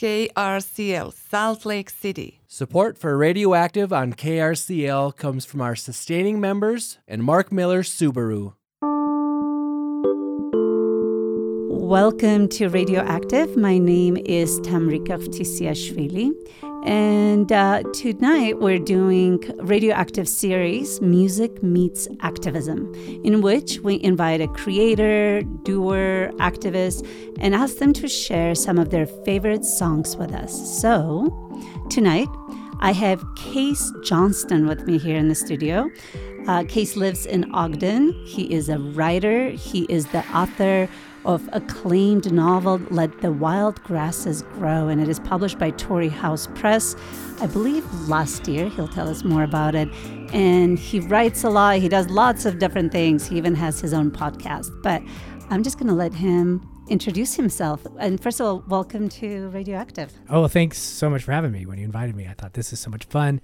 KRCL Salt Lake City. Support for Radioactive on KRCL comes from our sustaining members and Mark Miller Subaru. Welcome to Radioactive. My name is Tamrika Khvtisiashvili. And uh, tonight we're doing radioactive series, Music Meets Activism, in which we invite a creator, doer, activist, and ask them to share some of their favorite songs with us. So tonight I have Kase Johnstun with me here in the studio. Uh, Kase lives in Ogden. He is a writer, he is the author of acclaimed novel Let the Wild Grasses Grow, and it is published by Torrey House Press, I believe last year. He'll tell us more about it. And he writes a lot, he does lots of different things. He even has his own podcast. But I'm just going to let him introduce himself. And first of all, welcome to Radioactive. Oh, thanks so much for having me. When you invited me, I thought this is so much fun.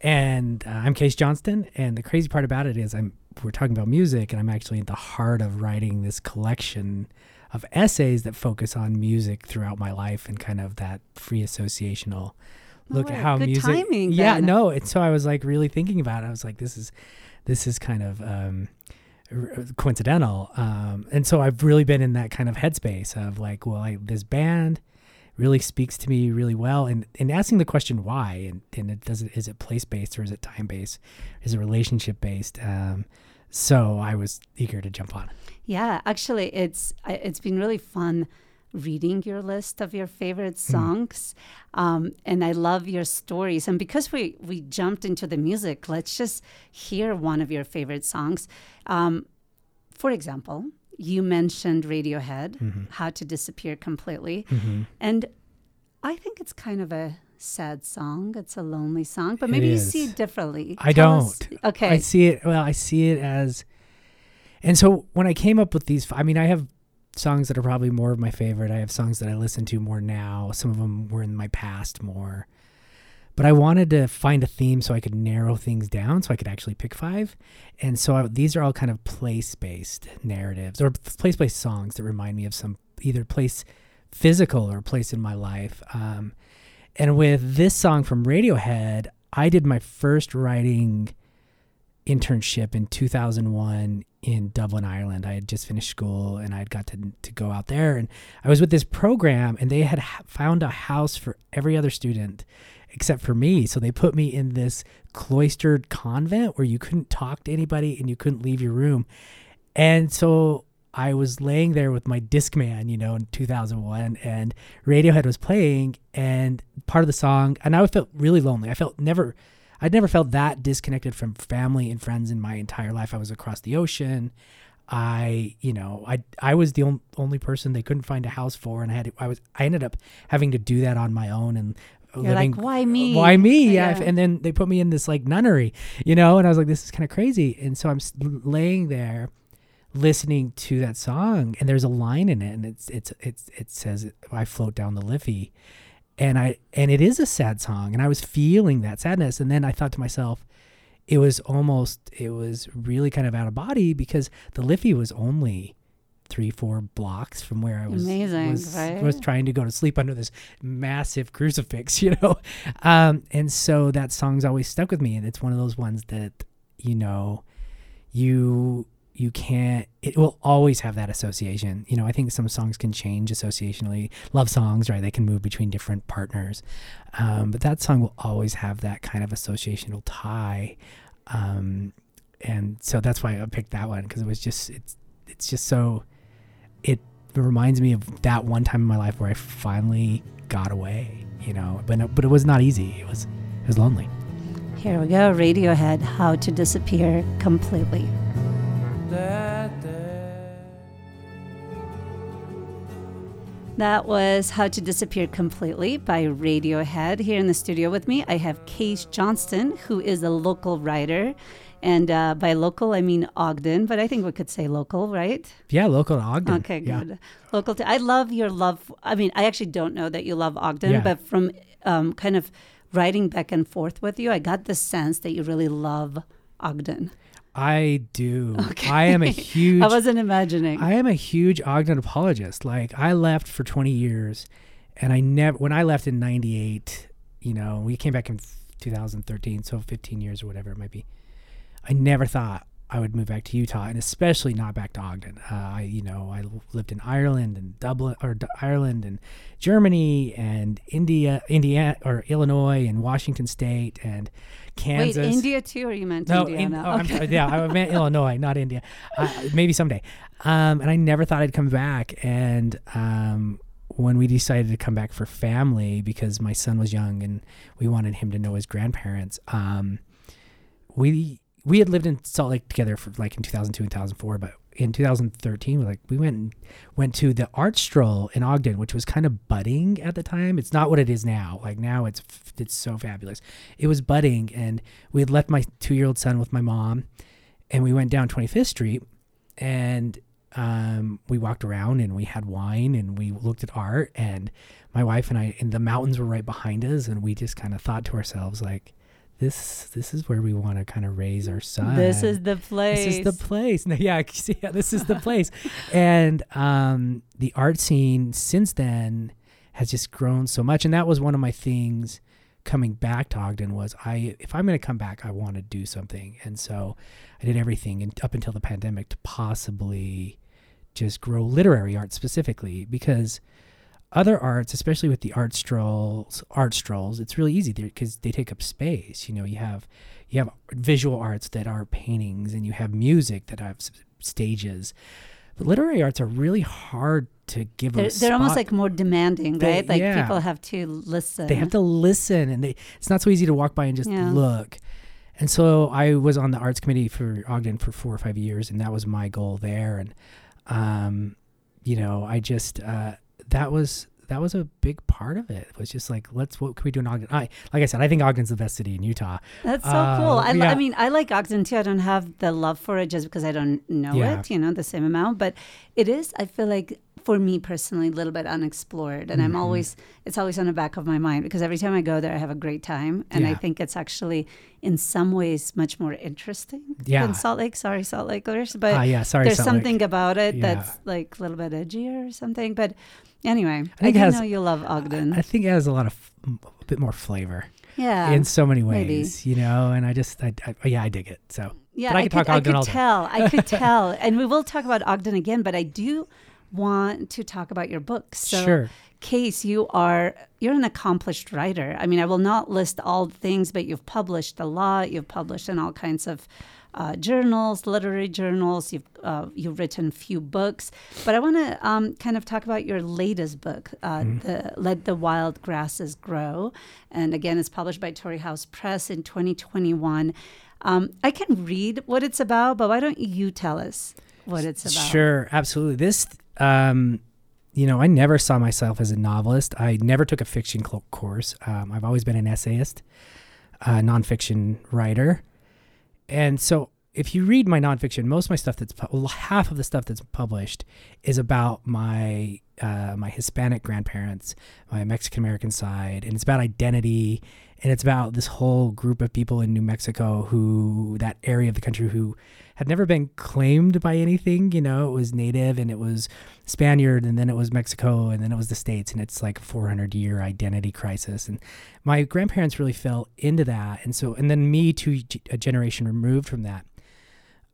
And uh, I'm Kase Johnstun, and the crazy part about it is I'm we're talking about music, and I'm actually at the heart of writing this collection of essays that focus on music throughout my life and kind of that free associational look Oh, at how music. timing yeah, then. no, and so I was like really thinking about it. I was like, this is this is kind of um, r- coincidental, um, and so I've really been in that kind of headspace of like, well, I, this band really speaks to me really well and, and asking the question why and, and it does it is it place based or is it time based is it relationship based um, so i was eager to jump on Yeah, actually, it's it's been really fun reading your list of your favorite Hmm. songs, um, and I love your stories. And because we we jumped into the music, let's just hear one of your favorite songs. Um, for example, you mentioned Radiohead, Mm-hmm. "How to Disappear Completely," and I think it's kind of a sad song. It's a lonely song, but maybe you see it differently. i Tell don't okay. i see it well i see it as and so when i came up with these i mean i have songs that are probably more of my favorite i have songs that i listen to more now some of them were in my past more but I wanted to find a theme so I could narrow things down so I could actually pick five. And so I, these are all kind of place based narratives or place based songs that remind me of some either place physical or place in my life. Um, and with this song from Radiohead, I did my first writing internship in 2001 in Dublin, Ireland. I had just finished school and I had got to, to go out there. And I was with this program, and they had found a house for every other student except for me. So they put me in this cloistered convent where you couldn't talk to anybody and you couldn't leave your room. And so I was laying there with my Discman, you know, in 2001, and Radiohead was playing, and part of the song, and I felt really lonely. I felt never, I'd never felt that disconnected from family and friends in my entire life. I was across the ocean. I, you know, I I was the on, only person they couldn't find a house for, and I had I was I ended up having to do that on my own and You're living. like, why me? Why me? Yeah. Yeah. And then they put me in this like nunnery, you know, and I was like, this is kind of crazy. And so I'm laying there listening to that song and there's a line in it and it's it's it's it says I float down the Liffey and I and it is a sad song and I was feeling that sadness and then I thought to myself it was almost it was really kind of out of body because the Liffey was only three four blocks from where I was Amazing, was, right? was trying to go to sleep under this massive crucifix you know um and so that song's always stuck with me and it's one of those ones that you know you you can't it will always have that association. You know i think some songs can change associationally. Love songs right they can move between different partners. Um, but that song will always have that kind of associational tie. Um, and so that's why i picked that one because it was just it's it's just so it reminds me of that one time in my life where i finally got away you know but but it was not easy. It was it was lonely. Here we go. Radiohead, How to Disappear Completely. That was How to Disappear Completely by Radiohead. Here in the studio with me, I have Kase Johnstun, who is a local writer. And uh, by local, I mean Ogden, but I think we could say local, right? yeah local to ogden Okay, yeah. good. Local to, I love your love. I mean, I actually don't know that you love Ogden, Yeah. but from um, kind of writing back and forth with you, I got the sense that you really love Ogden. I do. I am a huge. I wasn't imagining. I am a huge Ogden apologist. Like I left for 20 years, And I never, when I left in 98, you know, we came back in 2013, so 15 years or whatever it might be. I never thought I would move back to Utah, and especially not back to Ogden. Uh, I, you know, I lived in Ireland and Dublin, or D- Ireland and Germany and India, Indiana, or Illinois and Washington State and Kansas. Wait, India too, or you meant no, Indiana? in- oh, I'm okay. yeah, I meant Illinois, not India. Uh, maybe someday. Um, and I never thought I'd come back. And um, when we decided to come back for family, because my son was young and we wanted him to know his grandparents, um, we we had lived in Salt Lake together for like in 2002 and 2004, but in 2013, we like we went went to the art stroll in Ogden, which was kind of budding at the time. It's not what it is now. Like now, it's it's so fabulous. It was budding, and we had left my two year old son with my mom, and we went down 25th Street, and um, we walked around and we had wine and we looked at art, and my wife and I, and the mountains were right behind us, and we just kind of thought to ourselves like. This this is where we want to kind of raise our son. This is the place. This is the place. No, yeah, yeah, this is the place. and um, the art scene since then has just grown so much. And that was one of my things coming back to Ogden was I if I'm going to come back, I want to do something. And so I did everything and up until the pandemic to possibly just grow literary art specifically because other arts, especially with the art strolls, art strolls, it's really easy because they take up space. You know, you have you have visual arts that are paintings, and you have music that have stages. But literary arts are really hard to give They're, they're almost like more demanding, They- right? Like yeah. people have to listen. they have to listen, and they it's not so easy to walk by and just Yeah. look. And so I was on the arts committee for Ogden for four or five years, and that was my goal there. And um, you know, I just uh, that was that was a big part of it. It was just like, let's what can we do in Ogden? I like I said, I think Ogden's the best city in Utah. That's so Uh, cool. I, yeah. I mean, I like Ogden too. I don't have the love for it just because I don't know Yeah. it, you know, the same amount. But it is, I feel like, for me personally, a little bit unexplored. And I'm Mhm. always, it's always on the back of my mind because every time I go there, I have a great time. And I think it's actually, in some ways, much more interesting Yeah. than Salt Lake. Sorry, Salt Lakers. But Ah, yeah, sorry, there's Salt Lake. something about it Yeah. that's like a little bit edgier or something. But anyway, I, think it has- know you love Ogden. I think it has a lot of a bit more flavor yeah. in so many maybe. ways, you know. And I just, I, I, yeah, I dig it. So Yeah, But I I could I Ogden could tell. I could tell. And we will talk about Ogden again, but I do want to talk about your book. So, sure, Kase, you are you're an accomplished writer. I mean, I will not list all the things, but you've published a lot. You've published in all kinds of uh, journals, literary journals. You've uh, you've written a few books, but I want to um, kind of talk about your latest book, uh, the "Let the Wild Grasses Grow," and again, it's published by Torrey House Press in 2021. Um, I can read what it's about, but why don't you tell us what it's about? Sure, absolutely. This, um, you know, I never saw myself as a novelist. I never took a fiction cl- course. Um, I've always been an essayist, a nonfiction writer, and so if you read my nonfiction, most of my stuff that's pu- half of the stuff that's published is about my uh, my Hispanic grandparents, my Mexican American side, and it's about identity, and it's about this whole group of people in New Mexico who that area of the country who had never been claimed by anything. You know, it was native and it was Spaniard, and then it was Mexico, and then it was the states, and it's like a 400 year identity crisis. And my grandparents really fell into that, and so and then me two g- a generation removed from that.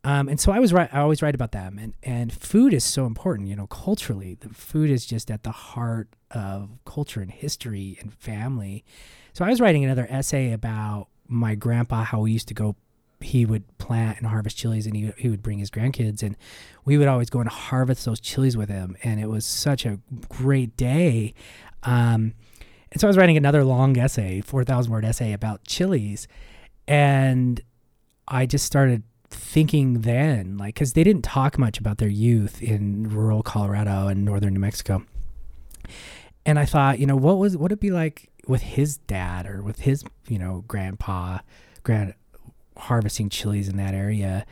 Um, and so I was right. I always write about them, and and food is so important. You know, culturally, the food is just at the heart of culture and history and family. So I was writing another essay about my grandpa, how we used to go. He would plant and harvest chilies, and he he would bring his grandkids, and we would always go and harvest those chilies with him, and it was such a great day. Um, and so I was writing another long essay, four thousand word essay about chilies, and I just started thinking then, like, because they didn't talk much about their youth in rural Colorado and northern New Mexico. And I thought, you know, what was what it be like with his dad or with his, you know, grandpa, grand harvesting chilies in that area.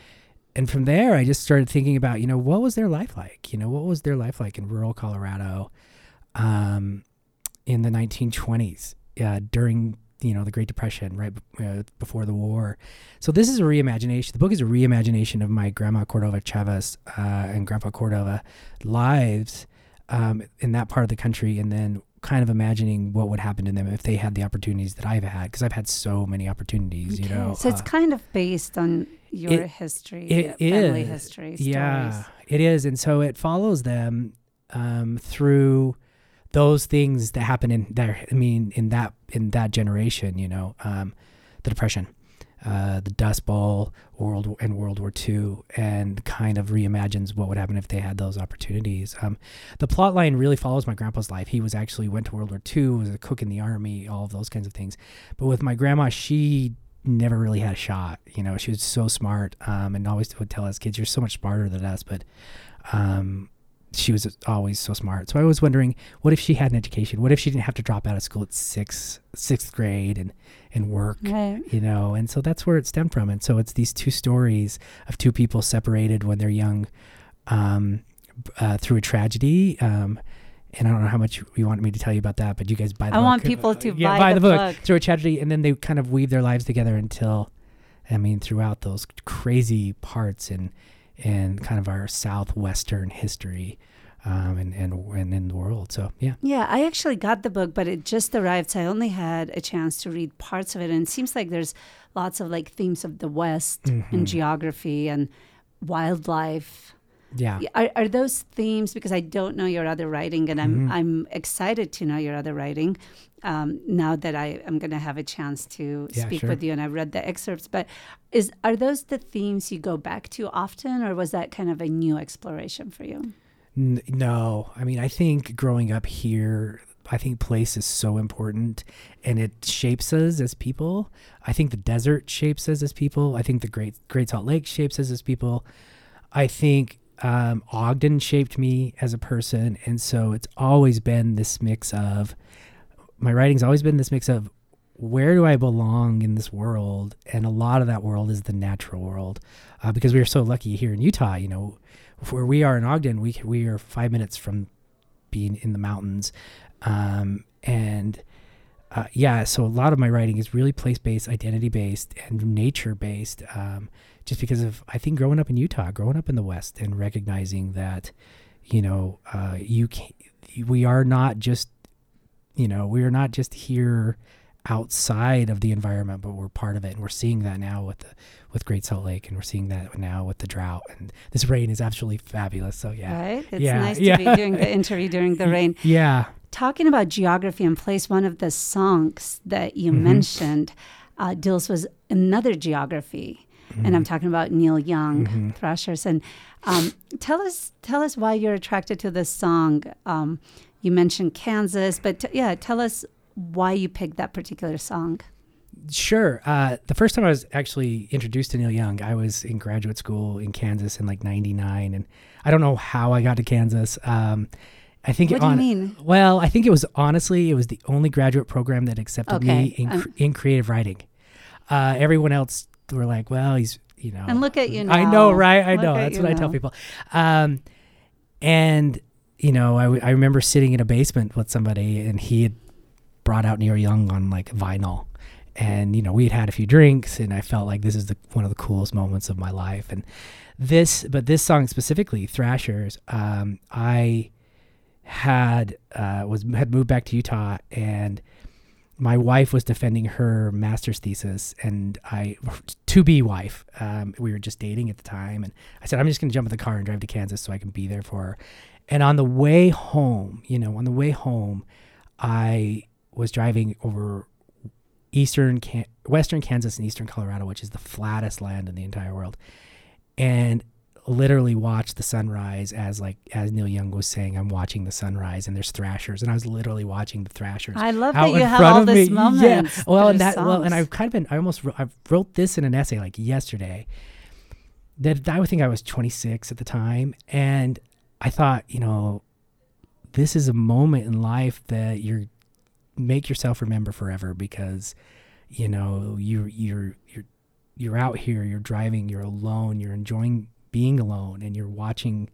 And from there, I just started thinking about, you know, what was their life like? You know, what was their life like in rural Colorado um, in the 1920s uh, during, you know, the Great Depression, right uh, before the war. So this is a reimagination. The book is a reimagination of my grandma Cordova Chavez uh, and grandpa Cordova lives um, in that part of the country, and then kind of imagining what would happen to them if they had the opportunities that I've had because I've had so many opportunities, you know. so it's uh, kind of based on your it- history, it family is. history, yeah, stories. it is, and so it follows them um, through those things that happen in there. I mean, in that in that generation, you know, um, the depression, uh, the Dust Bowl, World and World War II, and kind of reimagines what would happen if they had those opportunities. Um, the plot line really follows my grandpa's life. He was actually went to World War II, was a cook in the army, all of those kinds of things. But with my grandma, she never really had a shot. You know, she was so smart, um, and always would tell us kids, "You're so much smarter than us." But um, she was always so smart. So I was wondering, what if she had an education? What if she didn't have to drop out of school at sixth sixth grade and and work? Right. You know, and so that's where it stemmed from. And so it's these two stories of two people separated when they're young um, uh, through a tragedy. Um, and I don't know how much you want me to tell you about that, but you guys buy the I book. want people to yeah, buy the, the book, book. through a tragedy, and then they kind of weave their lives together until, I mean, throughout those crazy parts in, in kind of our southwestern history, um, and and and in the world. So yeah, Yeah, I actually got the book, but it just arrived, so I only had a chance to read parts of it. And it seems like there's lots of like themes of the West Mm-hmm. and geography and wildlife. Yeah, Are, are those themes? Because I don't know your other writing, and I'm Mm-hmm. I'm excited to know your other writing. Um, now that I am going to have a chance to Yeah, speak sure. with you, and I've read the excerpts, but is are those the themes you go back to often, or was that kind of a new exploration for you? N- no, I mean, I think growing up here, I think place is so important and it shapes us as people. I think the desert shapes us as people. I think the Great Great Salt Lake shapes us as people. I think um, Ogden shaped me as a person, and so it's always been this mix of my writing's always been this mix of where do I belong in this world, and a lot of that world is the natural world, uh, because we are so lucky here in Utah. You know, where we are in Ogden, we we are five minutes from being in the mountains, um, and uh, yeah, so a lot of my writing is really place based, identity based, and nature based. Um, just because of I think growing up in Utah, growing up in the West, and recognizing that, you know, uh, you can we are not just, you know, we are not just here outside of the environment, but we're part of it, and we're seeing that now with the with Great Salt Lake, and we're seeing that now with the drought, and this rain is absolutely fabulous. So yeah, Right? It's Yeah, nice yeah. to be doing the interview during the rain. yeah, Talking about geography and place, one of the songs that you Mm-hmm. mentioned uh, deals with another geography, and Mm-hmm. I'm talking about Neil Young, Thrashers. And um, tell us, tell us why you're attracted to this song. Um, you mentioned Kansas, but t- yeah, tell us why you picked that particular song. Sure. Uh, the first time I was actually introduced to Neil Young, I was in graduate school in Kansas in like '99, and I don't know how I got to Kansas. Um, I think What do you mean? Well, I think it was honestly it was the only graduate program that accepted me in, um, in creative writing. Uh, everyone else were like, "Well, he's you know." And look at you now. I know, right? I Look know. That's what I tell people. Um, and you know, I, w- I remember sitting in a basement with somebody, and he had brought out Neil Young on like vinyl, and you know, we had had a few drinks, and I felt like this is the one of the coolest moments of my life. And this, but this song specifically, Thrashers, um, I had uh, was had moved back to Utah and my wife was defending her master's thesis and I to be wife um, we were just dating at the time and I said I'm just going to jump in the car and drive to Kansas so I can be there for her. And on the way home you know on the way home I was driving over eastern Can- western Kansas and eastern Colorado which is the flattest land in the entire world. And literally watched the sunrise as like as Neil Young was saying I'm watching the sunrise and there's thrashers and I was literally watching the thrashers I love that you have all of these me. moments. Yeah. Well, and that well, and. I've kind of been I almost wrote, I wrote this in an essay like yesterday. That I would think I was 26 at the time and I thought, you know, this is a moment in life that you're make yourself remember forever because you know, you you're you're you're out here, you're driving, you're alone, you're enjoying being alone and you're watching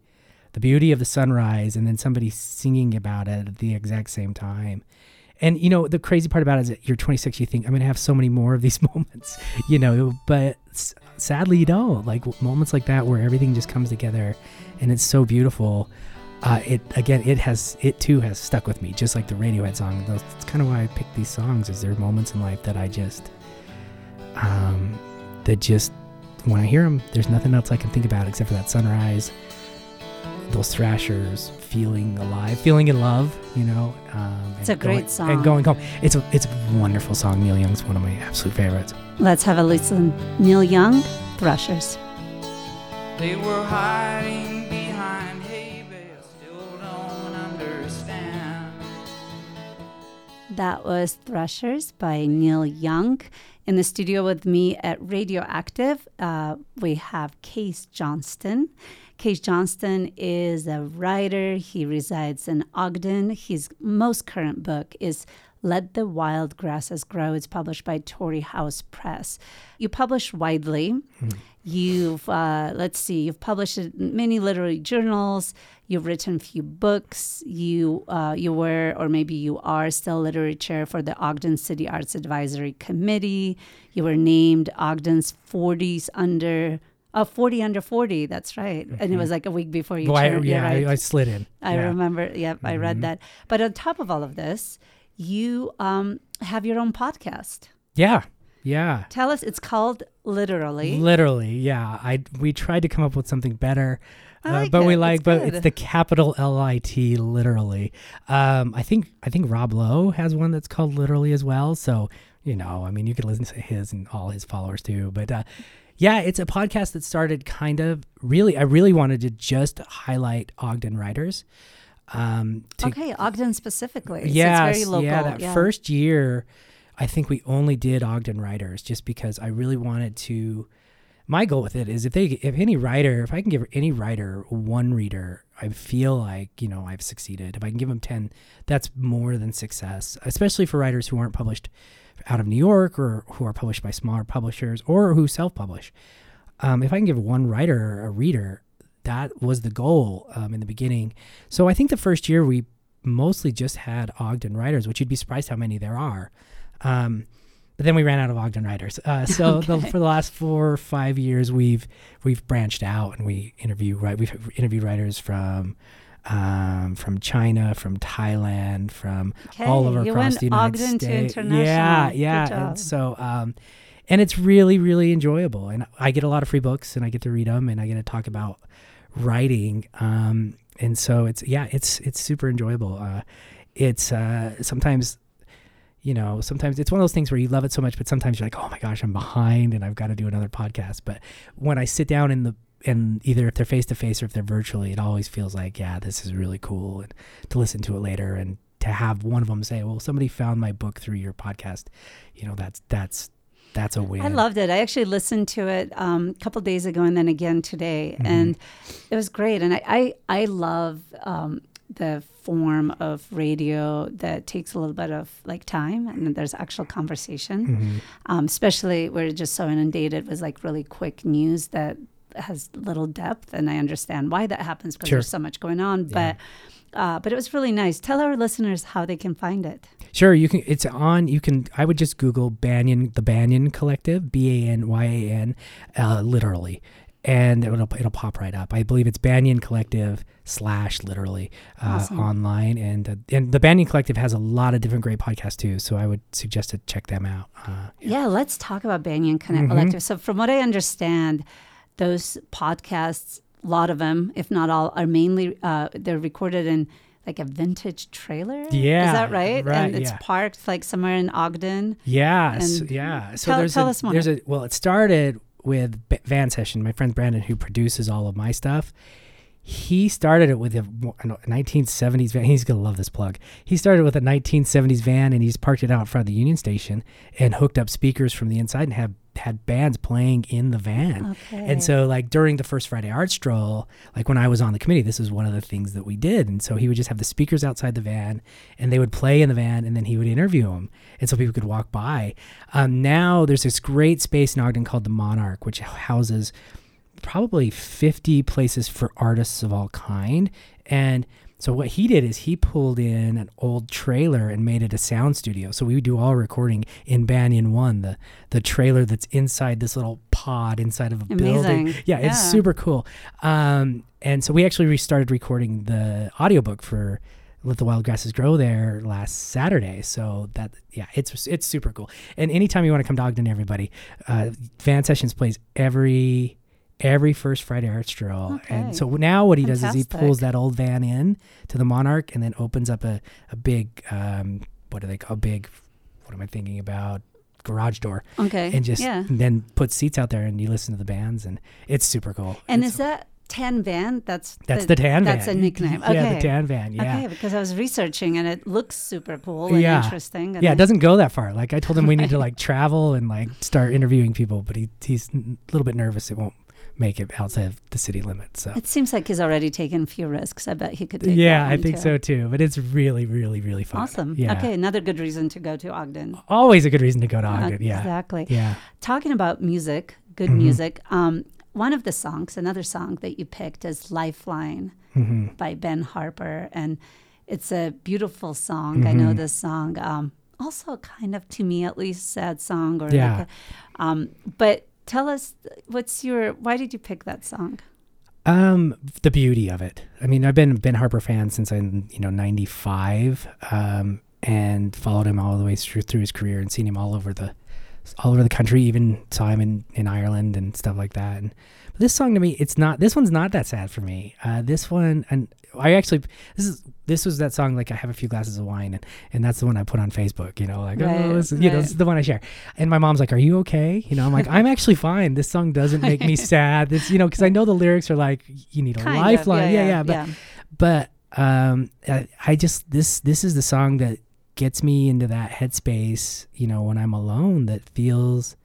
the beauty of the sunrise and then somebody singing about it at the exact same time. And you know, the crazy part about it is that you're 26, you think I'm going to have so many more of these moments, you know, but sadly you don't. Like moments like that where everything just comes together and it's so beautiful. uh, it again, it has it too has stuck with me, just like the Radiohead song. That's kind of why I picked these songs. Is there moments in life that I just, um, that just when I hear them, there's nothing else I can think about except for that sunrise, those thrashers, feeling alive, feeling in love. You know, um, It's a great going- song. And going home, it's a it's a wonderful song. Neil Young's one of my absolute favorites. Let's have a listen. Neil Young, Thrashers. They were hiding behind hay bales, still don't understand. That was Thrashers by Neil Young. In the studio with me at Radioactive, uh, we have Kase Johnstun. Kase Johnstun is a writer. He resides in Ogden. His most current book is Let the Wild Grasses Grow. It's published by Torrey House Press. You publish widely. You've, uh, let's see, you've published in many literary journals. You've written a few books. You, uh, you were, or maybe you are still literary chair for the Ogden City Arts Advisory Committee. You were named Ogden's 40s under, uh, 40 under 40. That's right. And it was like a week before you Well, I, yeah, right. I, I slid in. I Yeah. remember. Yep, I read that. But on top of all of this, you um, have your own podcast. Yeah, yeah. Tell us, it's called Literally. Literally, yeah. I we tried to come up with something better, uh, like but we like, It's but good. it's the capital L I T, literally. Um, I think I think Rob Lowe has one that's called literally as well. So you know, I mean, you could listen to his and all his followers too. But uh, yeah, it's a podcast that started kind of really. I really wanted to just highlight Ogden writers. Um, to okay, Ogden specifically. Yes, it's very local. yeah. That first year, I think we only did Ogden writers just because I really wanted to. My goal with it is if they, if any writer, if I can give any writer one reader, I feel like you know I've succeeded. If I can give them ten, that's more than success. Especially for writers who aren't published out of New York or who are published by smaller publishers or who self-publish. Um, if I can give one writer a reader, that was the goal um, in the beginning. So I think the first year we mostly just had Ogden writers, which you'd be surprised how many there are. Um, but then we ran out of Ogden writers. Uh, so the, for the last four or five years, we've we've branched out and we interview right. We've interviewed writers from um, from China, from Thailand, from all over you across the United Ogden to States. international. Yeah, yeah. so, um, and it's really, really enjoyable. And I get a lot of free books, and I get to read them, and I get to talk about writing. Um, and so it's yeah, it's it's super enjoyable. Uh, it's uh, sometimes. You know, sometimes it's one of those things where you love it so much, but sometimes you're like, "Oh my gosh, I'm behind, and I've got to do another podcast." But when I sit down in the and either if they're face to face or if they're virtually, it always feels like, yeah, this is really cool, and to listen to it later and to have one of them say, "Well, somebody found my book through your podcast," you know, that's that's that's a win. I loved it. I actually listened to it um, a couple days ago and then again today, Mm-hmm. and it was great. And I I, I love um, the form of radio that takes a little bit of like time and there's actual conversation, Mm-hmm. um, especially we're just so inundated with like really quick news that has little depth. And I understand why that happens because Sure. there's so much going on, but. Uh, but it was really nice. Tell our listeners how they can find it. Sure, you can. It's on. You can. I would just Google Banyan, the Banyan Collective, B A N Y A N, uh, literally, and it'll it'll pop right up. I believe it's Banyan Collective slash literally uh, Awesome. online, and uh, and the Banyan Collective has a lot of different great podcasts too. So I would suggest to check them out. Uh, Yeah, let's talk about Banyan Mm-hmm. Collective. So, from what I understand, those podcasts, lot of them, if not all, are mainly uh, they're recorded in like a vintage trailer. Yeah, is that right? right, And it's yeah. parked like somewhere in Ogden. Yeah, And yeah. So tell- there's tell a, us more. there's a well, it started with B- Van Session, my friend Brandon, who produces all of my stuff. He started it with a a 1970s van. He's gonna love this plug. He started with a 1970s van, and he's parked it out in front of the Union Station and hooked up speakers from the inside and have had bands playing in the van. Okay. And so, like during the first Friday art stroll, like when I was on the committee, this was one of the things that we did. And so he would just have the speakers outside the van, and they would play in the van, and then he would interview them, and so people could walk by. Um, now there's this great space in Ogden called the Monarch, which houses probably 50 places for artists of all kind, and so what he did is he pulled in an old trailer and made it a sound studio. So we do all recording in Banyan One, the the trailer that's inside this little pod inside of a Amazing. building. Yeah, it's super cool. Um, and so we actually restarted recording the audiobook for Let the Wild Grasses Grow there last Saturday. So that yeah, it's it's super cool. And anytime you want to come to Ogden, everybody, uh, Van Sessions plays every every first Friday Arts Stroll. Okay. And so now what he does is he pulls that old van in to the Monarch and then opens up a a big um, what do they call a big what am I thinking about garage door Okay. and just yeah. then put seats out there and you listen to the bands and it's super cool. And It's- is that Tan Van? That's that's the, tan van. That's a nickname. Okay. Yeah, the tan van. Yeah. Okay, because I was researching and it looks super cool and Yeah. interesting. and Yeah, it doesn't go that far. Like I told him we need to like travel and like start interviewing people, but he he's a little bit nervous it won't make it outside of the city limits. So It seems like he's already taken a few risks. I bet he could take yeah, I think too. so too. But it's really, really, really fun. Awesome. Yeah. Okay, another good reason to go to Ogden. Always a good reason to go to Uh, Ogden. Yeah. Exactly. Yeah. Talking about music, good Mhm. music. Um, one of the songs, another song that you picked is Lifeline hmm by Ben Harper. And it's a beautiful song. I know Mhm. this song. Um, also, kind of, to me at least, sad song. Or Yeah. like a, um, but tell us, what's your, why did you pick that song? Um, the beauty of it. I mean, I've been Ben Harper fan since I'm, you know, 95, um, and followed him all the way through through his career and seen him all over the all over the country, even saw him in, in Ireland and stuff like that. And this song to me, it's not. This one's not that sad for me. Uh, this one, and I actually this is this was that song like I have a few glasses of wine, and and that's the one I put on Facebook. You know, like Right, oh, this is, you know, this is the one I share. And my mom's like, "Are you okay?" You know, I'm like, "I'm actually fine. This song doesn't make me sad." this you know, because I know the lyrics are like, "You need a Kind of, lifeline." yeah, yeah, but but um I, I just this this is the song that gets me into that headspace you know when i'm alone that feels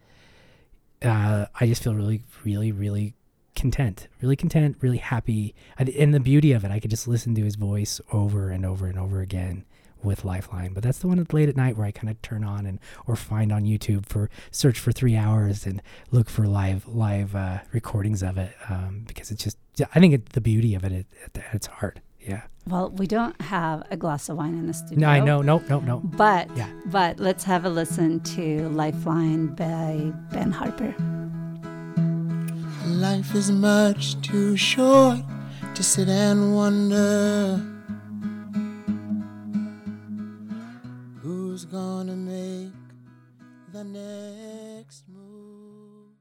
uh i just feel really really really content really content really happy and, the beauty of it i could just listen to his voice over and over and over again with lifeline but that's the one at late at night where i kind of turn on and or find on youtube for search for three hours and look for live live uh, recordings of it um, because it's just i think it, the beauty of it at, at, at its heart yeah Well, we don't have a glass of wine in the studio. no i know no, no, nope But Yeah. but let's have a listen to Lifeline by Ben Harper. Life is much too short to sit and wonder who's gonna make the next move.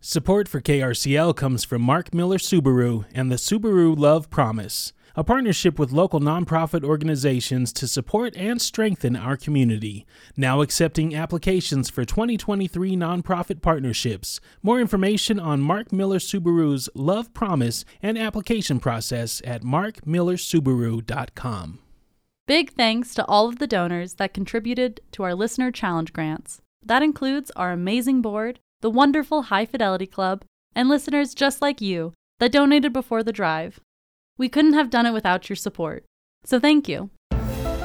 Support for KRCL comes from Mark Miller Subaru and the Subaru Love Promise, a partnership with local nonprofit organizations to support and strengthen our community. Now accepting applications for 2023 nonprofit partnerships. More information on Mark Miller Subaru's Love Promise and application process at markmillersubaru.com. Big thanks to all of the donors that contributed to our listener challenge grants. That includes our amazing board, the wonderful High Fidelity Club, and listeners just like you that donated before the drive. We couldn't have done it without your support. So thank you.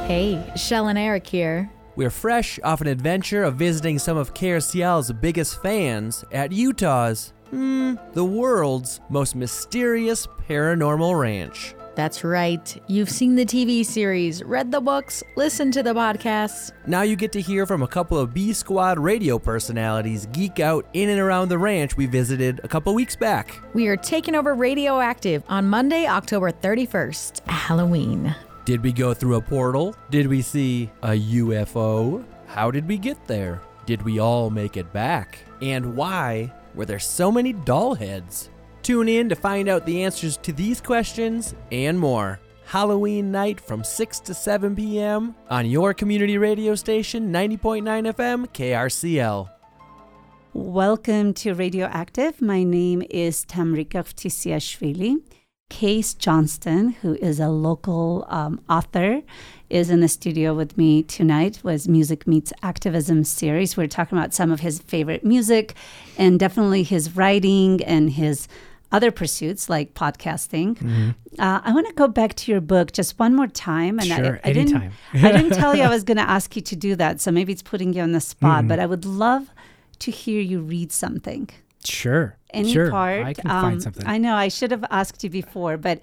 Hey, Shell and Eric here. We're fresh off an adventure of visiting some of KRCL's biggest fans at Utah's, hmm, the world's most mysterious paranormal ranch. That's right. You've seen the TV series, read the books, listened to the podcasts. Now you get to hear from a couple of B Squad radio personalities geek out in and around the ranch we visited a couple weeks back. We are taking over Radioactive on Monday, October 31st, Halloween. Did we go through a portal? Did we see a UFO? How did we get there? Did we all make it back? And why were there so many doll heads? Tune in to find out the answers to these questions and more. Halloween night from 6 to 7 p.m. on your community radio station 90.9 FM KRCL. Welcome to Radioactive. My name is Tamrika Khvtisiashvili. Kase Johnstun, who is a local um, author, is in the studio with me tonight. Was Music Meets Activism series. We're talking about some of his favorite music, and definitely his writing and his other pursuits like podcasting. Uh, I want to go back to your book just one more time, and Sure, I, I didn't. I didn't tell you I was going to ask you to do that, so maybe it's putting you on the spot. Mhm. But I would love to hear you read something Sure. any sure. part. I can um, find something. I know I should have asked you before, but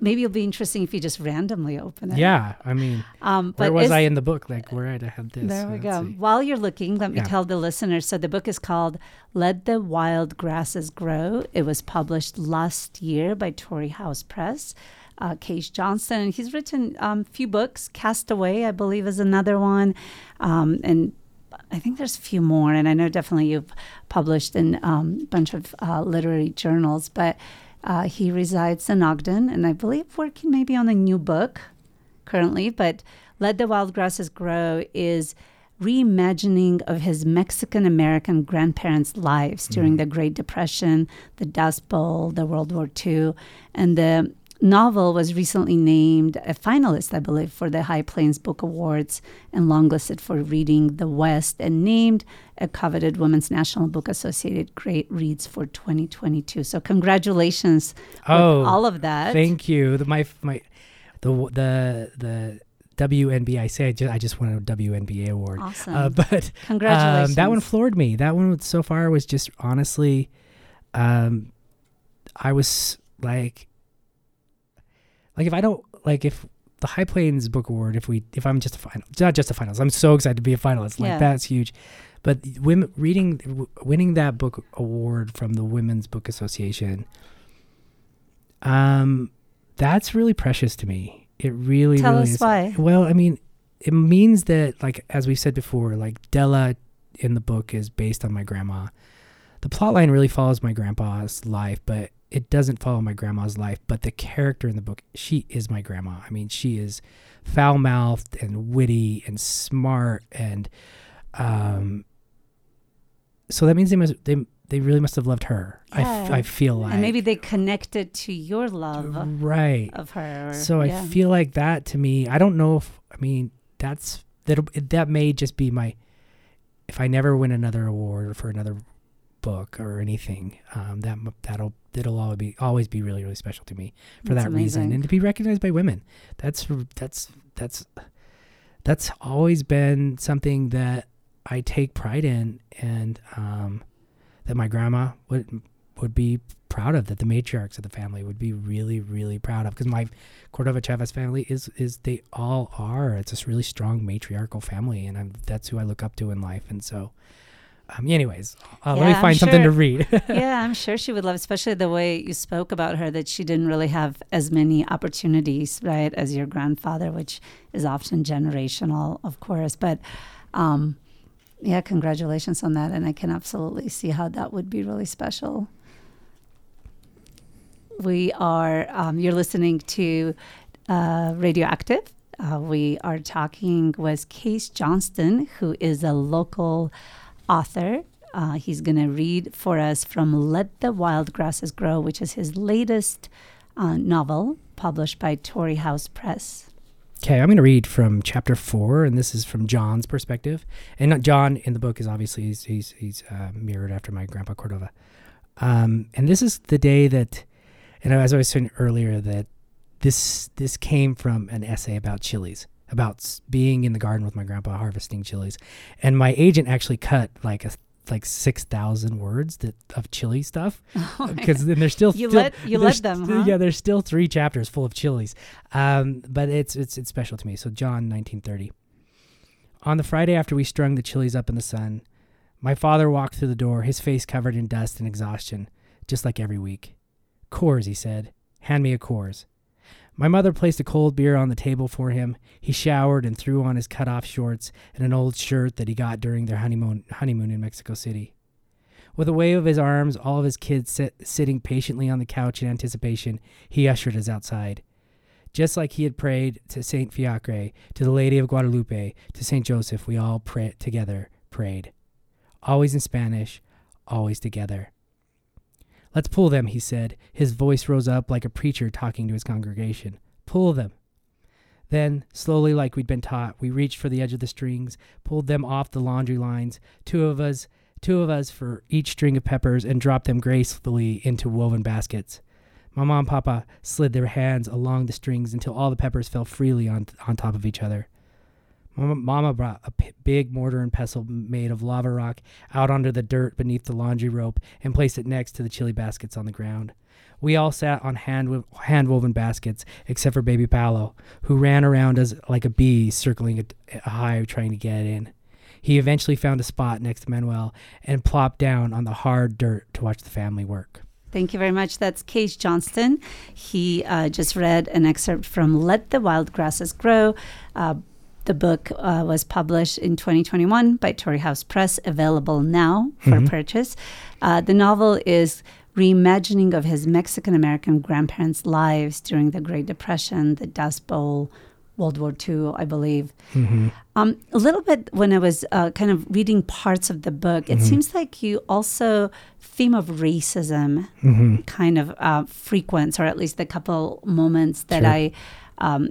maybe it'll be interesting if you just randomly open it. Yeah, I mean, Um, where but was I in the book? Like, where I'd have this? There we go. see. While you're looking, let me Yeah. tell the listeners. So the book is called "Let the Wild Grasses Grow." It was published last year by Torrey House Press. Uh, Kase Johnson, he's written a um, few books. Castaway, I believe, is another one, um, and I think there's a few more. And I know definitely you've published in a um, bunch of uh, literary journals. But uh, he resides in Ogden, and I believe working maybe on a new book currently, but Let the Wild Grasses Grow is reimagining of his Mexican American grandparents' lives during the Great Depression, the Dust Bowl, the World War II. And the novel was recently named a finalist, I believe, for the High Plains Book Awards and longlisted for Reading the West and named a coveted Women's National Book Associated Great Reads for 2022. So congratulations Oh, with all of that. Thank you. The, my my the the the WNBA. I say I just, I just won a WNBA award. Awesome. Uh, but Congratulations. Um, that one floored me. That one so far was just honestly, um, I was like, like if I don't like if the High Plains Book Award, if we if I'm just a final, not just a finalist. I'm so excited to be a finalist. Like Yeah. that's huge. But women reading, w- winning that book award from the Women's Book Association, um, that's really precious to me. It really, Tell really us is. why. Well, I mean, it means that, like as we said before, like Della in the book is based on my grandma. The plot line really follows my grandpa's life, but it doesn't follow my grandma's life. But the character in the book, she is my grandma. I mean, she is foul mouthed and witty and smart and um so that means they must they they really must have loved her. I, f- Yeah. I feel like and maybe they connected to your love right. of her. or- So yeah. I feel like that to me. I don't know if I mean that's that that may just be my if I never win another award for another book or anything. Um, that that'll it'll always be always be really really special to me for That's that reason and to be recognized by women. That's that's that's that's always been something that I take pride in and um, that my grandma would would be proud of that the matriarchs of the family would be really really proud of because my Cordova Chavez family is is they all are it's this really strong matriarchal family and I'm, that's who I look up to in life and so um, anyways uh, let me find something to read yeah, I'm sure she would love, especially the way you spoke about her, that she didn't really have as many opportunities, right, as your grandfather, which is often generational, of course. But um, yeah, congratulations on that. And I can absolutely see how that would be really special. We are, um, you're listening to uh, Radioactive. Uh, we are talking with Kase Johnstun, who is a local author. Uh, he's going to read for us from Let the Wild Grasses Grow, which is his latest uh, novel published by Torrey House Press. Okay, I'm going to read from chapter four, and this is from John's perspective. And John in the book is obviously he's he's, he's uh, mirrored after my grandpa Cordova. Um, and this is the day that, and as I was saying earlier, that this this came from an essay about chilies, about being in the garden with my grandpa harvesting chilies, and my agent actually cut like a like six thousand words that of chili stuff. Because then there's still Oh You still- let- you let them, huh? yeah there's still three chapters full of chilies. Um, but it's it's it's special to me. So john 1930 on the friday after we strung the chilies up in the sun my father walked through the door his face covered in dust and exhaustion just like every week. Coors, he said. Hand me a Coors. My mother placed a cold beer on the table for him. He showered and threw on his cut-off shorts and an old shirt that he got during their honeymoon honeymoon in Mexico City. With a wave of his arms, all of his kids sit, sitting patiently on the couch in anticipation, he ushered us outside. Just like he had prayed to Saint Fiacre, to the Lady of Guadalupe, to Saint Joseph, we all pray together prayed. Always in Spanish, always together. Let's pull them, he said. His voice rose up like a preacher talking to his congregation. Pull them. Then, slowly, like we'd been taught, we reached for the edge of the strings, pulled them off the laundry lines, two of us, two of us for each string of peppers, and dropped them gracefully into woven baskets. Mama and Papa slid their hands along the strings until all the peppers fell freely on, on top of each other. Mama, brought a p- big mortar and pestle made of lava rock out onto the dirt beneath the laundry rope and placed it next to the chili baskets on the ground. We all sat on hand hand woven baskets, except for baby Paolo, who ran around us like a bee circling a, a hive trying to get in. He eventually found a spot next to Manuel and plopped down on the hard dirt to watch the family work. Thank you very much. That's Kase Johnstun. He uh, just read an excerpt from Let the Wild Grasses Grow. Uh, the book uh, was published in 2021 by Torrey House Press, available now for Mhm. purchase. Uh, the novel is reimagining of his Mexican American grandparents' lives during the Great Depression, the Dust Bowl, World War II, I believe. Mm-hmm. Um, a little bit when I was uh, kind of reading parts of the book, it Mhm. seems like you also theme of racism Mm-hmm. kind of uh, frequents, or at least the couple moments that Sure. I, um,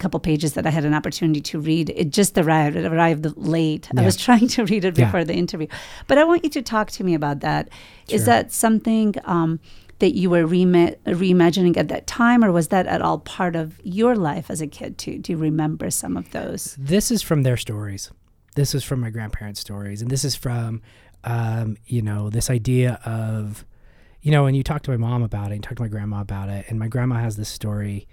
couple pages that I had an opportunity to read. It just arrived. It arrived late. I was trying to read it Yeah. before the interview, but I want you to talk to me about that. Is Sure. that something? Um, that you were reima- reimagining at that time, or was that at all part of your life as a kid too? Do you remember some of those? This is from their stories. This is from my grandparents' stories, and this is from, um, you know, this idea of, you know, and you talk to my mom about it, and talk to my grandma about it, and my grandma has this story.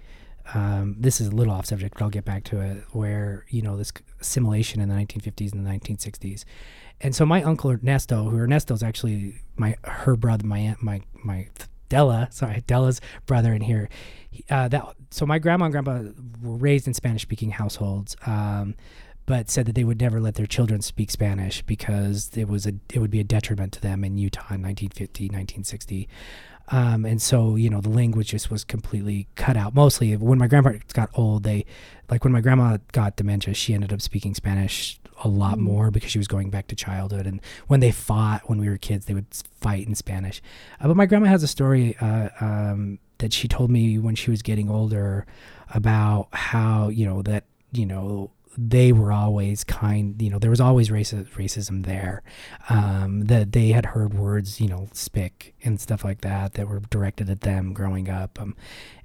Um, this is a little off subject, but I'll get back to it. Where you know this assimilation in the 1950s and the 1960s, and so my uncle Ernesto, who Ernesto is actually my her brother, my aunt, my my Della, sorry, Della's brother in here. Uh, that so my grandma and grandpa were raised in Spanish speaking households, um, but said that they would never let their children speak Spanish because it was a it would be a detriment to them in Utah in 1950, 1960. Um, and so, you know, the language just was completely cut out. Mostly when my grandparents got old, they, like when my grandma got dementia, she ended up speaking Spanish a lot Mm. more because she was going back to childhood. And when they fought, when we were kids, they would fight in Spanish. Uh, but my grandma has a story uh, um, that she told me when she was getting older about how, you know, that, you know, they were always kind, you know, there was always raci- racism there. Um, that they had heard words, you know, spick and stuff like that that were directed at them growing up. Um,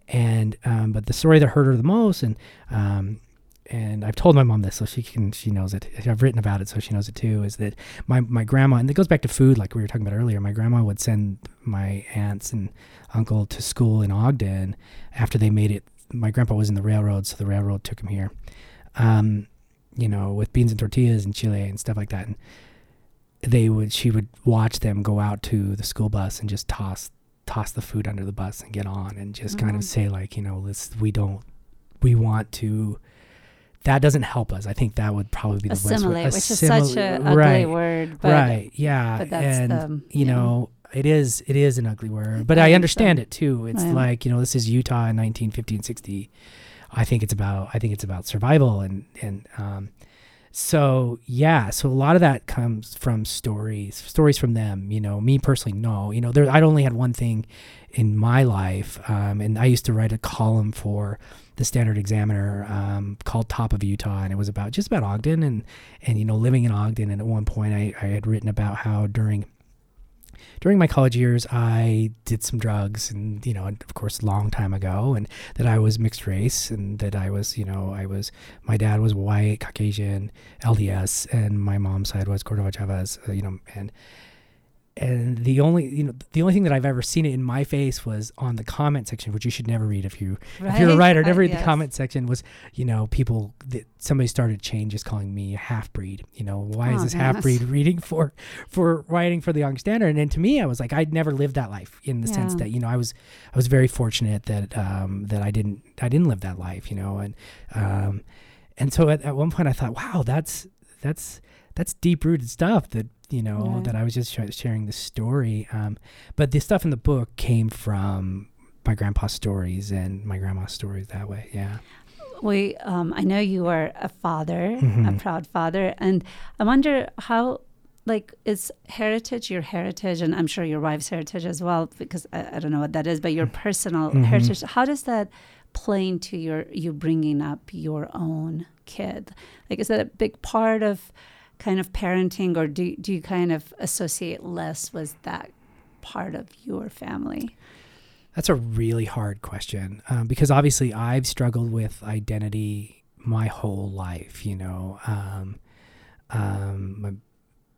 and, um, but the story that hurt her the most, and, um, and I've told my mom this, so she can she knows it. I've written about it, so she knows it too. Is that my my grandma, and it goes back to food, like we were talking about earlier. My grandma would send my aunts and uncle to school in Ogden after they made it. My grandpa was in the railroad, so the railroad took him here. Um, you know, with beans and tortillas and chile and stuff like that. And they would, she would watch them go out to the school bus and just toss toss the food under the bus and get on, and just kind Mhm. of say like, you know, this we don't, we want to that doesn't help us. I think that would probably be the best word. Assimilate, which is such a ugly right, word, but right? Yeah, but that's and the, you yeah. know, it is it is an ugly word, but I I, understand so. it too. It's like you know, this is Utah in 1950 and 60. I think it's about I think it's about survival and and um, so yeah, so a lot of that comes from stories, stories from them. You know, me personally, no. You know, there I'd only had one thing in my life, um, and I used to write a column for the Standard Examiner um, called Top of Utah, and it was about just about Ogden and and you know living in Ogden. And at one point, I, I had written about how during during my college years, I did some drugs, and you know, of course, a long time ago, and that I was mixed race, and that I was, you know, I was my dad was white, Caucasian, LDS, and my mom's side was Cordova Chavez, uh, you know, and and the only you know the only thing that I've ever seen it in my face was on the comment section, which you should never read if you if you're a Right? writer. Uh, Never read yes. the comment section. Was you know people that somebody started change just calling me a half breed. You know why is Oh, this half breed reading for for writing for the Young Standard? And then to me, I was like I'd never lived that life in the sense that you know I was I was very fortunate that um that I didn't I didn't live that life. You know and um and so at, at one point I thought wow that's that's that's deep rooted stuff that you know that I was just sh- sharing the story. Um, but the stuff in the book came from my grandpa's stories and my grandma's stories that way. Yeah. We, um, I know you are a father, a Mhm. proud father, and I wonder how, like, is heritage your heritage, and I'm sure your wife's heritage as well, because I, I don't know what that is, but your personal Mhm. heritage. How does that play into your you bringing up your own kid? Like, is that a big part of kind of parenting, or do do you kind of associate less with that part of your family? That's a really hard question um, because obviously I've struggled with identity my whole life. You know, um, um,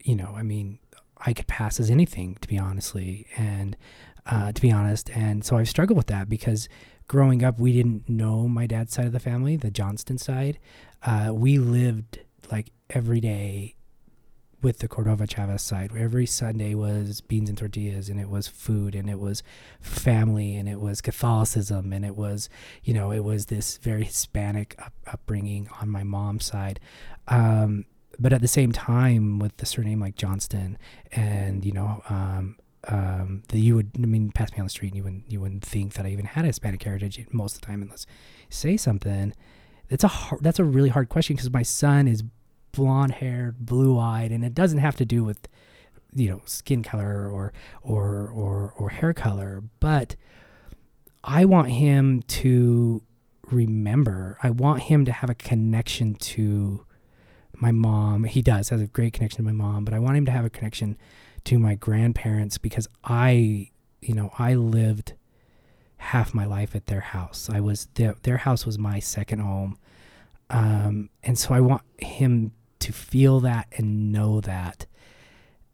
you know, I mean, I could pass as anything, to be honestly, and uh, to be honest. And so I've struggled with that because growing up, we didn't know my dad's side of the family, the Johnstun side. Uh, we lived like every day with the Cordova Chavez side. Every Sunday was beans and tortillas, and it was food, and it was family, and it was Catholicism, and it was, you know, it was this very Hispanic up, upbringing on my mom's side. Um, but at the same time, with the surname like Johnstun, and you know, um, um, that you would, I mean, pass me on the street, and you wouldn't, you wouldn't think that I even had a Hispanic heritage most of the time, unless say something. It's a hard, that's a really hard question because my son is blonde haired, blue eyed, and it doesn't have to do with you know skin color or or or or hair color, but I want him to remember. I want him to have a connection to my mom. He does has a great connection to my mom, but I want him to have a connection to my grandparents because I, you know, I lived half my life at their house. I was their their house was my second home. Um, and so I want him to feel that and know that.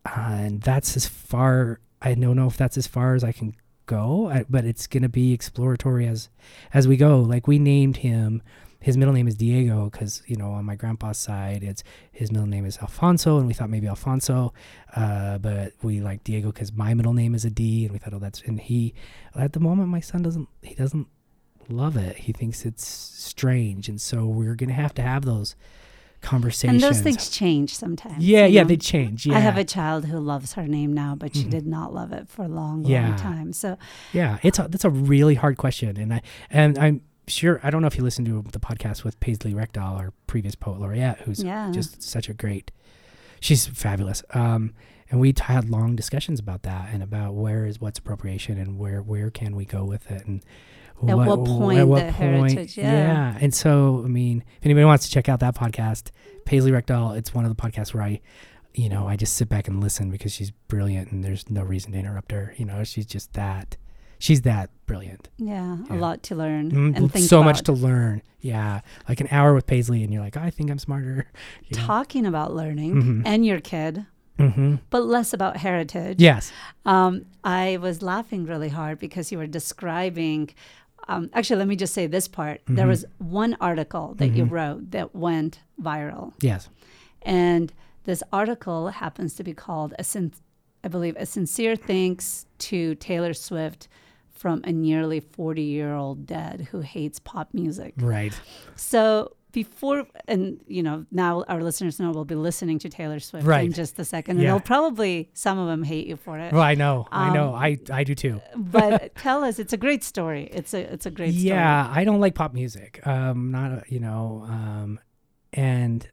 Uh, and that's as far I don't know if that's as far as I can go, I, but it's to be exploratory as as we go. Like we named him his middle name is Diego because you know on my grandpa's side it's his middle name is Alfonso and we thought maybe Alfonso, uh, but we like Diego because my middle name is a D and we thought oh that's and he at the moment my son doesn't he doesn't love it he thinks it's strange and so we're gonna have to have those conversations And those things change sometimes. yeah yeah know? they change yeah I have a child who loves her name now, but she Mhm. did not love it for a long, Yeah. long time. So Yeah, it's a, that's a really hard question, and I and I'm sure I don't know if you listened to the podcast with Paisley Rekdal, our previous poet laureate, who's Yeah. just such a great. She's fabulous. Um, and we t- had long discussions about that and about where is what's appropriation and where where can we go with it and At what point the heritage, yeah. And so I mean, if anybody wants to check out that podcast, Paisley Rekdal, it's one of the podcasts where I. You know, I just sit back and listen because she's brilliant, and there's no reason to interrupt her. You know, she's just that, she's that brilliant. yeah, a lot to learn Mm, and think so much to learn. Yeah, like an hour with Paisley, and you're like, I think I'm smarter. You know? Talking about learning Mhm. and your kid, Mm-hmm. but less about heritage. Yes. Um, I was laughing really hard because you were describing. Um, actually, let me just say this part. There Mhm. was one article that you Mhm. wrote that went viral, Yes. and this article happens to be called "A Sin- I believe, a sincere thanks to Taylor Swift from a nearly 40 year old dad who hates pop music. Right. So before, and you know, now our listeners know we'll be listening to Taylor Swift right. in just a second, and Yeah. they'll probably some of them hate you for it. Well, I know. I know. Um, I I do too. but tell us, it's a great story. It's a it's a great story. Yeah, I don't like pop music. Um, not a, you know, um, and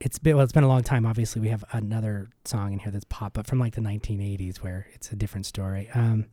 it's been well, it's been a long time. Obviously, we have another song in here that's pop, but from like the 1980s, where it's a different story. Um,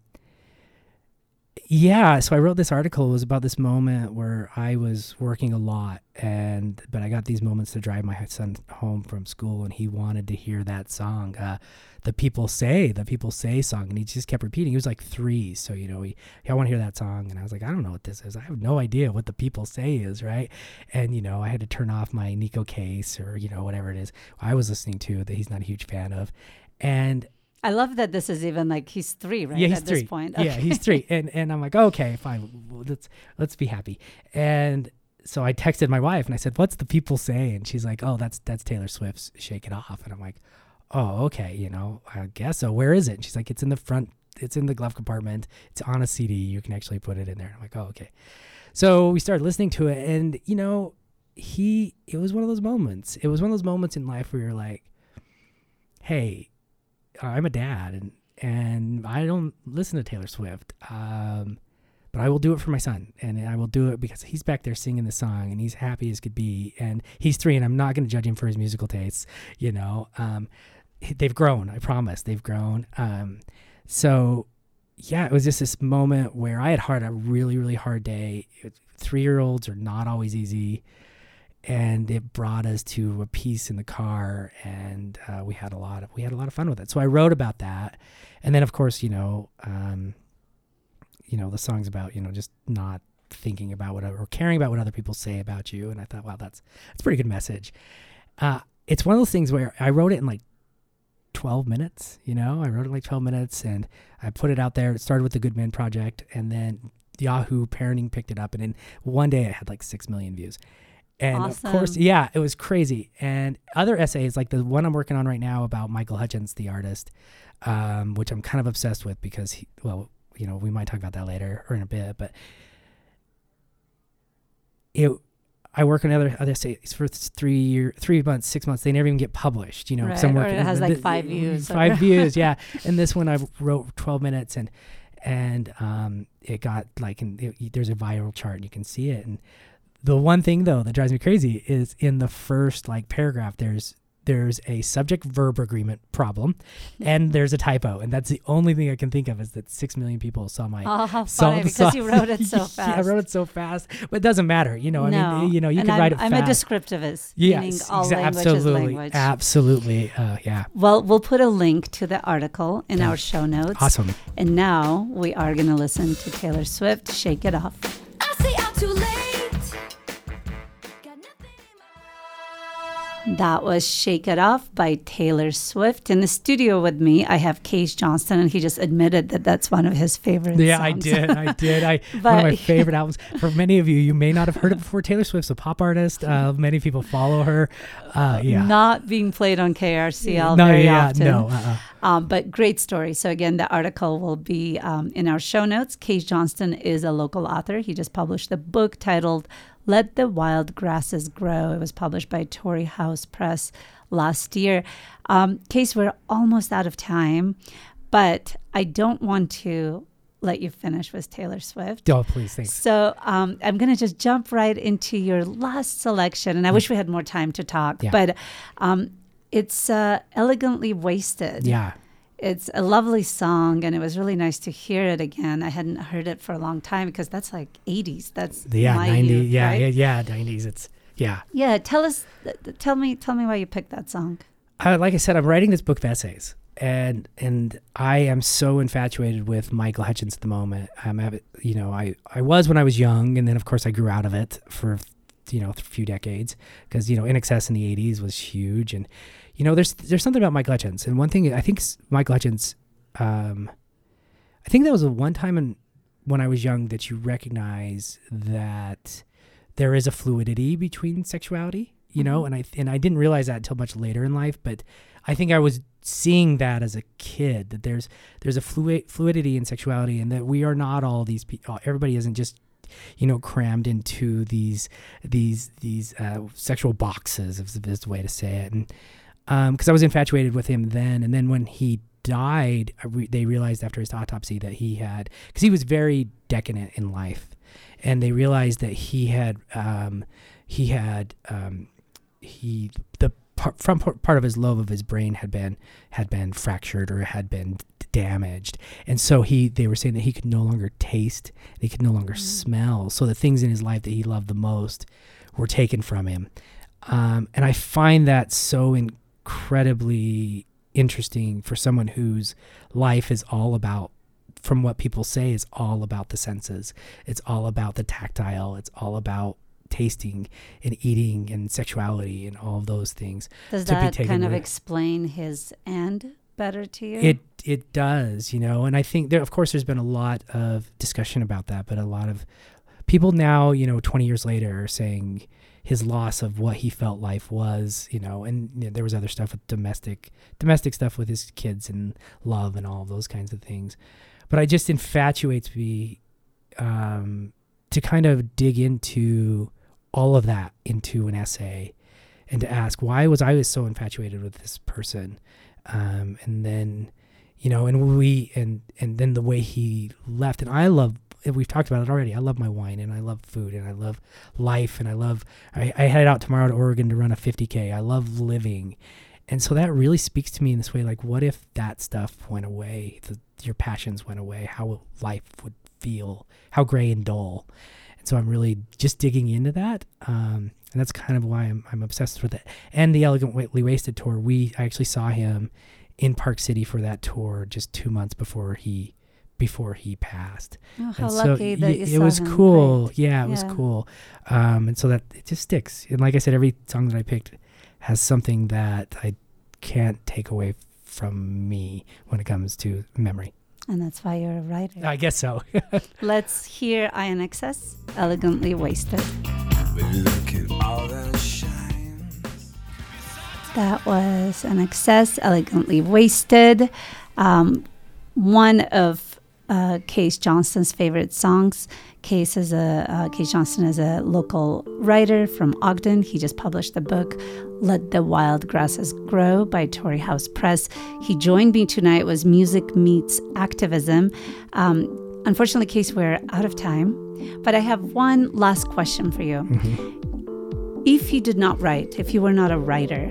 yeah, so I wrote this article. It was about this moment where I was working a lot, and but I got these moments to drive my son home from school, and he wanted to hear that song, uh, "The People Say," the People Say song, and he just kept repeating. He was like three, so you know, he, I want to hear that song, and I was like, I don't know what this is. I have no idea what the People Say is, right? And you know, I had to turn off my Neko Case or you know whatever it is I was listening to that he's not a huge fan of, and I love that this is even like he's three, right? yeah, he's at three. this point. Yeah, he's three, and and I'm like, okay, fine, well, let's let's be happy. And so I texted my wife and I said, "What's the people say?" And she's like, "Oh, that's that's Taylor Swift's Shake It Off." And I'm like, "Oh, okay, you know, I guess so. Where is it?" And she's like, "It's in the front. It's in the glove compartment. It's on a CD. You can actually put it in there." And I'm like, "Oh, okay." So we started listening to it, and you know, he it was one of those moments. It was one of those moments in life where you're like, "Hey, I'm a dad, and and I don't listen to Taylor Swift." Um, but I will do it for my son, and I will do it because he's back there singing the song, and he's happy as could be, and he's three, and I'm not going to judge him for his musical tastes. You know, um, they've grown. I promise, they've grown. Um, so, yeah, it was just this moment where I had hard a really really hard day. Three year olds are not always easy, and it brought us to a piece in the car, and uh, we had a lot of we had a lot of fun with it. So I wrote about that, and then of course, you know. Um, you know the song's about you know just not thinking about what or caring about what other people say about you and i thought wow that's that's a pretty good message uh it's one of those things where i wrote it in like 12 minutes. You know, I wrote it like 12 minutes, and I put it out there. It started with the Good Men Project, and then Yahoo Parenting picked it up, and in one day it had like six million views. And of course, yeah, it was crazy. And other essays, like the one I'm working on right now about Michael Hutchence, the artist, um, which I'm kind of obsessed with because he, well, you know, we might talk about that later or in a bit, but it, I work on other other essays for three year, three months, six months. They never even get published, you know. Right, or working it has, the- like, the- five views Five views, yeah. And this one I wrote 12 minutes and and um, it got like and it, there's a viral chart and you can see it and the one thing though that drives me crazy is in the first like paragraph there's there's a subject verb agreement problem and there's a typo and that's the only thing i can think of is that six million people saw my Oh, how saw- funny because saw- you wrote it so fast. yeah i wrote it so fast but it doesn't matter you know i no. mean you know you and can I'm, write it I'm fast a descriptivist, yes meaning all exa- language absolutely language. absolutely uh, yeah Well, we'll put a link to the article in Yeah. our show notes. awesome And now we are going to listen to Taylor Swift, Shake It Off. That was Shake It Off by Taylor Swift. In the studio with me, I have Kase Johnstun, and he just admitted that that's one of his favorite Yeah, I songs. did. I did. I one of my favorite albums. For many of you, you may not have heard it before. Taylor Swift's a pop artist. Uh, many people follow her. Uh, yeah. Not being played on KRCL no, very yeah, often. no. Uh-uh. Um, but great story. So again, the article will be um, in our show notes. Kase Johnstun is a local author. He just published a book titled "Let the Wild Grasses Grow." It was published by Torrey House Press last year. Um, Kase, we're almost out of time, but I don't want to let you finish with Taylor Swift. Oh, please, thanks. So um, I'm going to just jump right into your last selection, and I wish we had more time to talk. Yeah. But um, it's uh, elegantly wasted. Yeah. It's a lovely song, and it was really nice to hear it again. I hadn't heard it for a long time because that's like 80s. That's Yeah, my 90. youth, yeah, right? yeah, yeah, 90s. It's, yeah. Yeah, Tell us, tell me, tell me why you picked that song. uh, like I said, I'm writing this book of essays, and and I am so infatuated with Michael Hutchence at the moment. I'm, you know, I I was when I was young, and then of course I grew out of it for you know a few decades because you know INXS in the '80s was huge, and you know there's there's something about Mike Hutchence, and one thing I think Mike Hutchence, um, I think that was the one time in when I was young that you recognize that there is a fluidity between sexuality, you know, and I and I didn't realize that until much later in life, but I think I was seeing that as a kid that there's there's a fluid fluidity in sexuality and that we are not all these people everybody isn't just you know crammed into these these these uh, sexual boxes if is the best way to say it and because I was infatuated with him then and then when he died I re- they realized after his autopsy that he had because he was very decadent in life and they realized that he had um, he had um, he the part, front part part of his lobe of his brain had been had been fractured or had been damaged and so he they were saying that he could no longer taste he could no longer smell so the things in his life that he loved the most were taken from him. Um, and i find that so incredibly interesting for someone whose life is all about from what people say is all about the senses. It's all about the tactile. It's all about tasting and eating and sexuality and all of those things Does that kind of explain his end better to you? It it does, you know, and I think there, of course, there's been a lot of discussion about that, but a lot of people now, you know, 20 years later, are saying his loss of what he felt life was, you know, and you know, there was other stuff with domestic domestic stuff with his kids and love and all those kinds of things, but I just infatuates me um, to kind of dig into all of that into an essay and to ask why was I was so infatuated with this person? Um, and then you know and we and and then the way he left and i love we've talked about it already. I love my wine and i love food and i love life and i love i, I head out tomorrow to oregon to run a 50k i love living. And so that really speaks to me in this way like what if that stuff went away? The, your passions went away. How life would feel. How gray and dull. And so i'm really just digging into that um, and that's kind of why I'm, I'm obsessed with it. And the elegantly wasted tour we I actually saw him in Park City for that tour just two months before he before he passed. Oh, how so lucky that y- you it saw was him. cool. Great. Yeah, it was cool. Um, and so that it just sticks. And like I said, every song that I picked has something that I can't take away from me when it comes to memory. And that's why you're a writer. I guess so. Let's hear INXS, Elegantly Wasted. That was INXS, elegantly wasted. Um, one of uh, Kase Johnstun's favorite songs. Kase is a uh, Kase Johnstun is a local writer from Ogden. He just published the book "Let the Wild Grasses Grow" by Torrey House Press. He joined me tonight. It was music meets activism. Um, unfortunately, Kase, we're out of time, but I have one last question for you. If you did not write, if you were not a writer,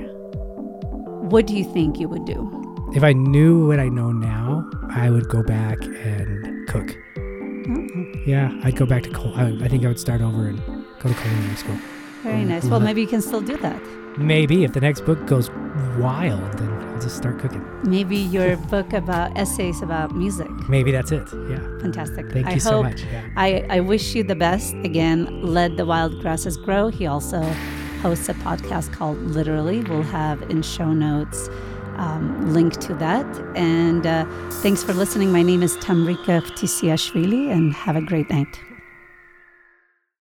what do you think you would do? If I knew what I know now, I would go back and cook. Mm-hmm. Yeah, I'd go back to cul- I, I think I would start over and go to culinary school. Very nice. Mm-hmm. Well, maybe you can still do that. Maybe if the next book goes wild, then I'll just start cooking. Maybe your book about essays about music. Maybe that's it. Yeah. Fantastic. Thank I you so much. Yeah. I, I wish you the best. Again, let the wild grasses grow. He also hosts a podcast called Literally. We'll have in show notes um, link to that. And uh, thanks for listening. My name is Tamrika Khvtisiashvili, and have a great night.